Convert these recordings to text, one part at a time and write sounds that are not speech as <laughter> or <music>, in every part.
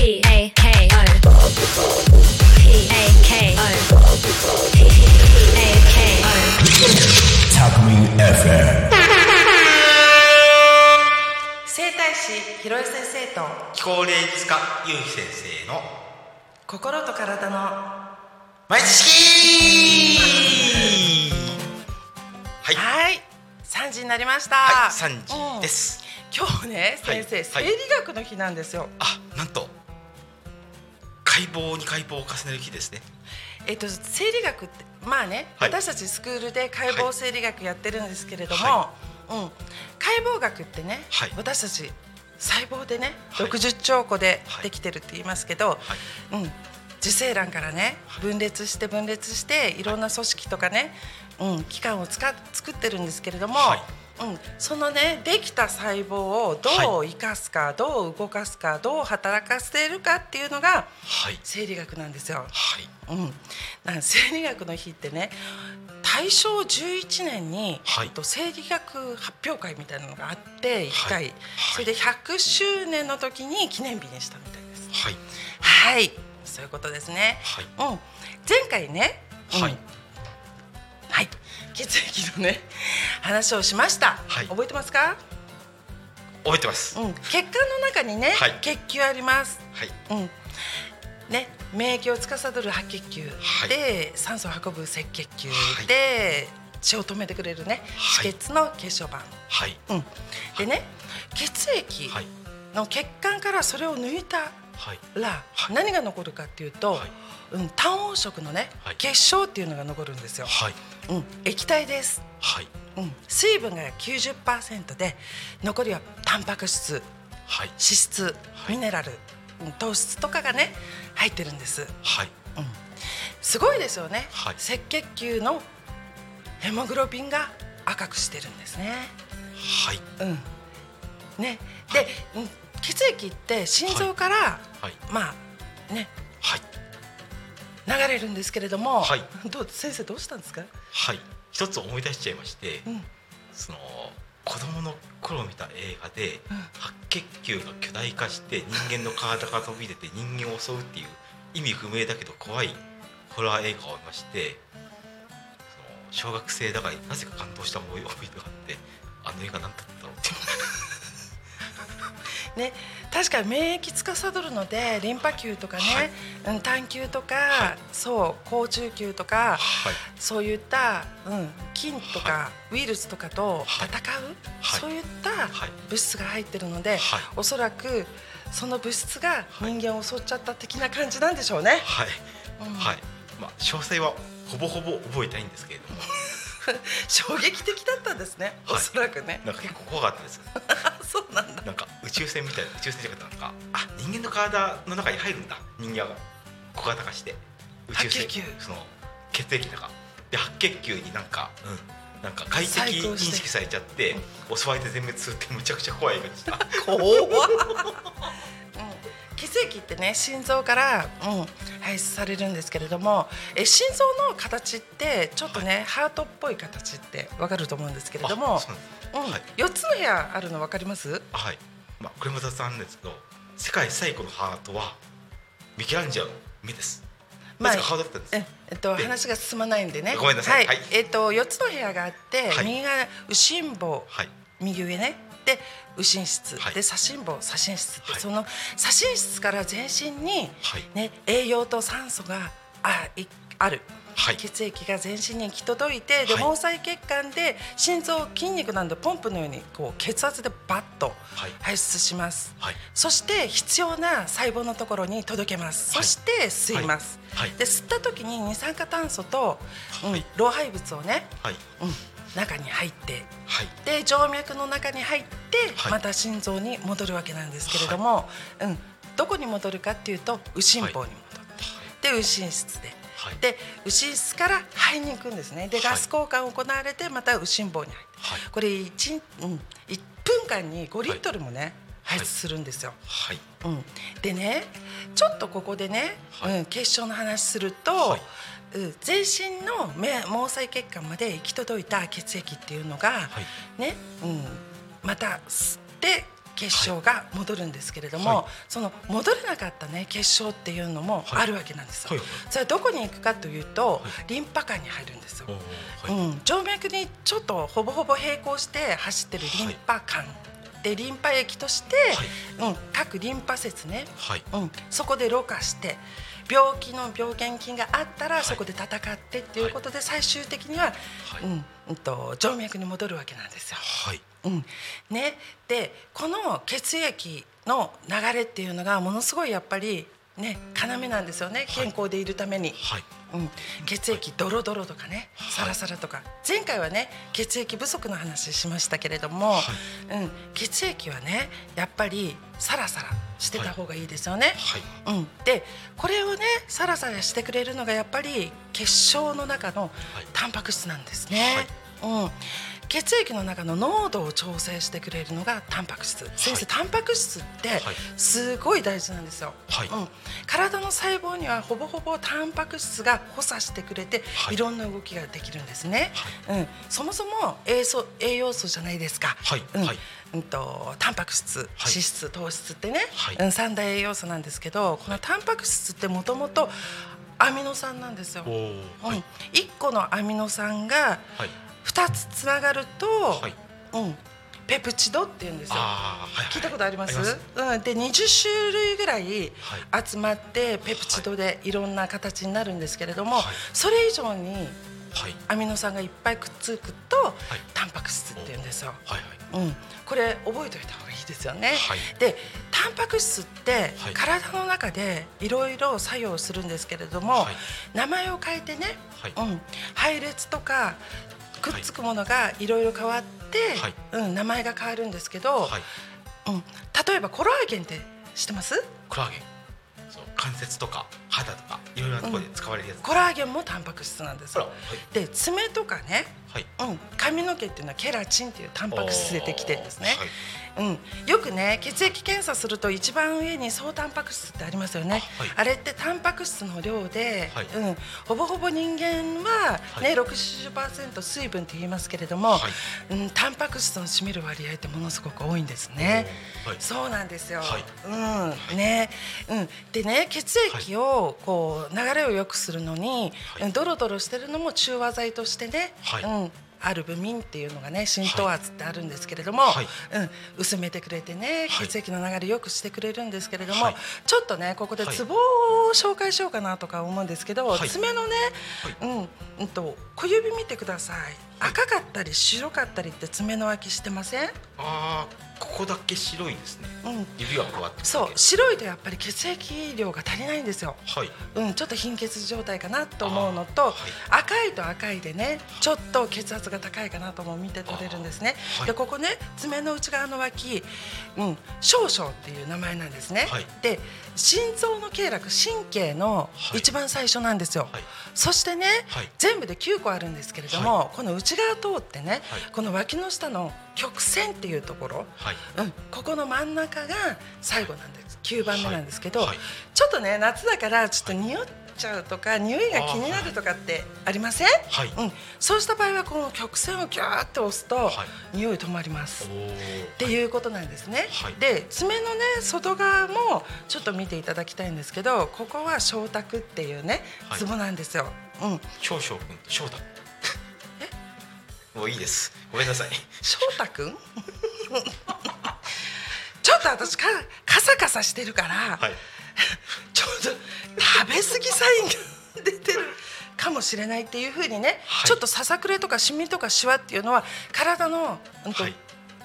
P A K O. P A K O. P A K O. Talkme FM. 整体師ひろえ先生と気候霊術家ゆうひ先生の心と体の毎日はい。はい。3時になりました。はい三時です、うん。今日ねはい。先生、はい。生理学の日なんですよ。あなんと解剖に解剖を重ねる日ですね。えっと生理学ってまあね、はい。私たちスクールで解剖生理学やってるんですけれども、はうん、解剖学ってね、はい。私たち細胞でね、はい。60兆個ではい。できてるって言いますけど、うん、受精卵からね分裂して分裂していろんな組織とかね、うん、器官を使っ作ってるんですけれども、はいうん、そのねできた細胞をどう生かすか、どう動かすかどう働かせるかっていうのがはい。生理学なんですよ。はい。うん、なん生理学の日ってね大正11年に、はい。と生理学発表会みたいなのがあって1回、はい。それで100周年の時に記念日にしたみたいです。はい。はい。そういうことですね。はい。うん、前回ね、うん。はいはい血液のね話をしました、はい。覚えてますか、覚えてます、うん、血管の中にね、はい。血球あります。はい。うん。ね、免疫を司る白血球はい。で、酸素を運ぶ赤血球はい。で、血を止めてくれるねはい。止血の血小板、はい。うん、でね血液はい。の血管からそれを抜いたはい。らはい。何が残るかっていうと、はい。うん、単黄色のねはい。結晶っていうのが残るんですよ、はいうん、液体です、はい。うん、水分が90%で残りはタンパク質はい。脂質はい。ミネラル、うん糖質とかがね入ってるんです、はい。うん、すごいですよね、はい。赤血球のヘモグロビンが赤くしてるんですね。はい。うん、ね。で、うん血液って心臓から、はい。まあね。はい。流れるんですけれども、はい。どう先生どうしたんですか？はい。一つ思い出しちゃいまして、うん。その子供の頃見た映画で、うん。白血球が巨大化して人間の体が飛び出て人間を襲うっていう意味不明だけど怖いホラー映画を見ましてその小学生だからなぜか感動した思い思い出があってあの映画何だったろうって。いうね、確かに免疫司るのでリンパ球とかね、うん、単球とか、はい。そう好中球とか、はい。そういった、うん、菌とか、はウイルスとかと戦う、はい。そういったはい。物質が入ってるので、はい。おそらくその物質が人間を襲っちゃった的な感じなんでしょうね。はい、うん。はい。まあ詳細はほぼほぼ覚えたいんですけれども。<laughs> 衝撃的だったんですね、はい。おそらくね。なんか結構怖かったですそうなんだ。なんか宇宙船みたいな宇宙船じゃなかったなんかあ人間の体の中に入るんだ。人間が小型化して。宇宙船。その血液の中。で白血球になんか、うん、なんか外敵認識されちゃって襲われて全滅するってむちゃくちゃ怖い映画でした怖血液ってね心臓から、うん、排出されるんですけれどもえ心臓の形ってちょっとね、ハートっぽい形ってわかると思うんですけれどもあそうなんです。うんはい。4つの部屋あるの分かります？あはい。まあこれも雑談ですけど世界最古のハートはミケランジェロの目です。まあなぜかハートだったんです、ええっと、で話が進まないんでね。ごめんなさい。はい。はい。えっと、4つの部屋があって、はい。右が右心房はい。右上ねで右心室、はい。で左心房左心室って、はい。その左心室から全身に、はい。ね、栄養と酸素があいある、はい。血液が全身に行き届いてではい。毛細血管で心臓筋肉なんでポンプのようにこう血圧でバッとはい。排出します、はい。そして必要な細胞のところに届けます、はい。そして吸います、はい。で吸った時に二酸化炭素と、うんはい。老廃物をね、はい。うん、中に入ってはい。で静脈の中に入って、はい。また心臓に戻るわけなんですけれども、うん、どこに戻るかっていうと右心房に戻って、で右心室で。はい。で右心室から肺に行くんですね。ではい。ガス交換行われてまた右心房に入って、はい。これ 1, うん、1分間に5リットルもね、排出するんですよ。はい。うん、でねちょっとここでね、はい。うん、結晶の話すると、はい。うん全身の目毛細血管まで行き届いた血液っていうのが、はい。ね、うん、また吸って結晶が戻るんですけれども、はい。その戻れなかったね結晶っていうのもはい。あるわけなんですよ。はい。はい。それはどこに行くかというと、はリンパ管に入るんですよ。うん、静脈にちょっとほぼほぼ並行して走ってるリンパ管、でリンパ液として、うん、各リンパ節ね、はい。うん、そこでろ過して病気の病原菌があったらい。そこで戦ってっていうことで最終的には、はい。うんうん、と静脈に戻るわけなんですよ。はい。うん。ね、でこの血液の流れっていうのがものすごいやっぱりね要なんですよね。健康でいるために。はい。うん、血液ドロドロとかねはい。サラサラとか。前回はね血液不足の話しましたけれども、はうん、血液はねやっぱりサラサラしてた方がいいですよね。はい。うん、でこれをねサラサラしてくれるのがやっぱり結晶の中のはい。タンパク質なんですね。うん血液の中の濃度を調整してくれるのがタンパク質。先生、タンパク質ってはい。すごい大事なんですよ、はい。うん、体の細胞にはほぼほぼタンパク質が補佐してくれて、はい。い、ろんな動きができるんですね、うん、そもそも栄素栄養素じゃないですか、はい。うん。はい。うんとタンパク質、はい。脂質糖質ってね、はい。うん、三大栄養素なんですけどこのタンパク質ってもともとアミノ酸なんですよ。おー。はい。うん、1個のアミノ酸がはい2つつながると、はい。うん、ペプチドって言うんですよ。はいはい。聞いたことあります？うん、で20種類ぐらいはい。集まってペプチドでい。ろんな形になるんですけれども、はい。それ以上にはい。アミノ酸がいっぱいくっつくと、タンパク質って言うんですよ。はいはい。うん、これ覚えておいた方がいいですよね。はい。でタンパク質ってはい。体の中でいろいろ作用するんですけれども、はい。名前を変えてね、はい。うん、配列とかくっつくものがいろいろ変わって、はい。うん、名前が変わるんですけど、はい。うん、例えばコラーゲンって知ってます？コラーゲン。そう関節とか肌とかいろいろなところで使われるやつ、コラーゲンもタンパク質なんですあらよ。で爪とかね、はい。うん、髪の毛っていうのはケラチンっていうタンパク質でできてるんですね。はい。うん、よくね血液検査すると一番上に総タンパク質ってありますよね、あはい。あれってタンパク質の量で、はい。うん、ほぼほぼ人間は、ねはい。60%水分って言いますけれども、はい。うん、タンパク質の占める割合ってものすごく多いんですね。はい。そうなんですよ。はい。うん、ね、うん、でね、血液をこう流れを良くするのに、はい。うんドロドロしてるのも中和剤としてね、はい。うん。アルブミンっていうのがね浸透圧ってあるんですけれども、はい。うん、薄めてくれてねはい。血液の流れ良くしてくれるんですけれども、はい。ちょっとねここではい。ツボを紹介しようかなとか思うんですけど、はい。爪のね、はいうんうんと小指見てください、赤かったり白かったりって爪の脇してません、ああここだけ白いんですね。うん、指がこうやってそう白いとやっぱり血液量が足りないんですよ。はい。うん、ちょっと貧血状態かなと思うのと、はい。赤いと赤いでねちょっと血圧が高いかなとも見て取れるんですね、はい。でここね爪の内側の脇、うん、少々っていう名前なんですね、はい。で心臓の経絡神経のはい。一番最初なんですよ、はい。そしてね、はい。全部で9個あるんですけれども、この内側通ってね、はい。この脇の下の曲線っていうところ、はい。うん、ここの真ん中が最後なんです。9番目なんですけど、ちょっとね夏だからちょっと匂っちゃうとか匂いが気になるとかってありません、はい。うん、そうした場合はこの曲線をギューッと押すと、はい。匂い止まります。っていうことなんですね。はい。で爪のね外側もちょっと見ていただきたいんですけどここは小卓っていうねはい。ツボなんですよ。うん、少々君と翔太。もういいです。ごめんなさい。翔太くん <laughs> ちょっと私かカサカサしてるから、はい食べ過ぎサインが出てるかもしれないっていうふうにね、はい。ちょっとささくれとかシミとかシワっていうのは体の、うんとはい。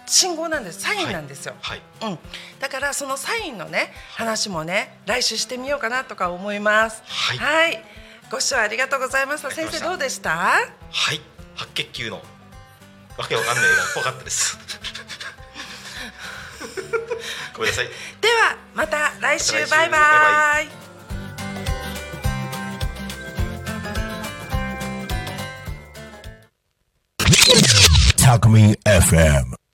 信号なんです。サインなんですよ、はい。うん、だからそのサインのね話もね来週してみようかなとか思います。はい。ご視聴ありがとうございました。先生どうでした？はい。白血球のわけわかんないが怖かったです。<laughs> ごめんなさい。ではまた来週。バイババイ Alchemy FM.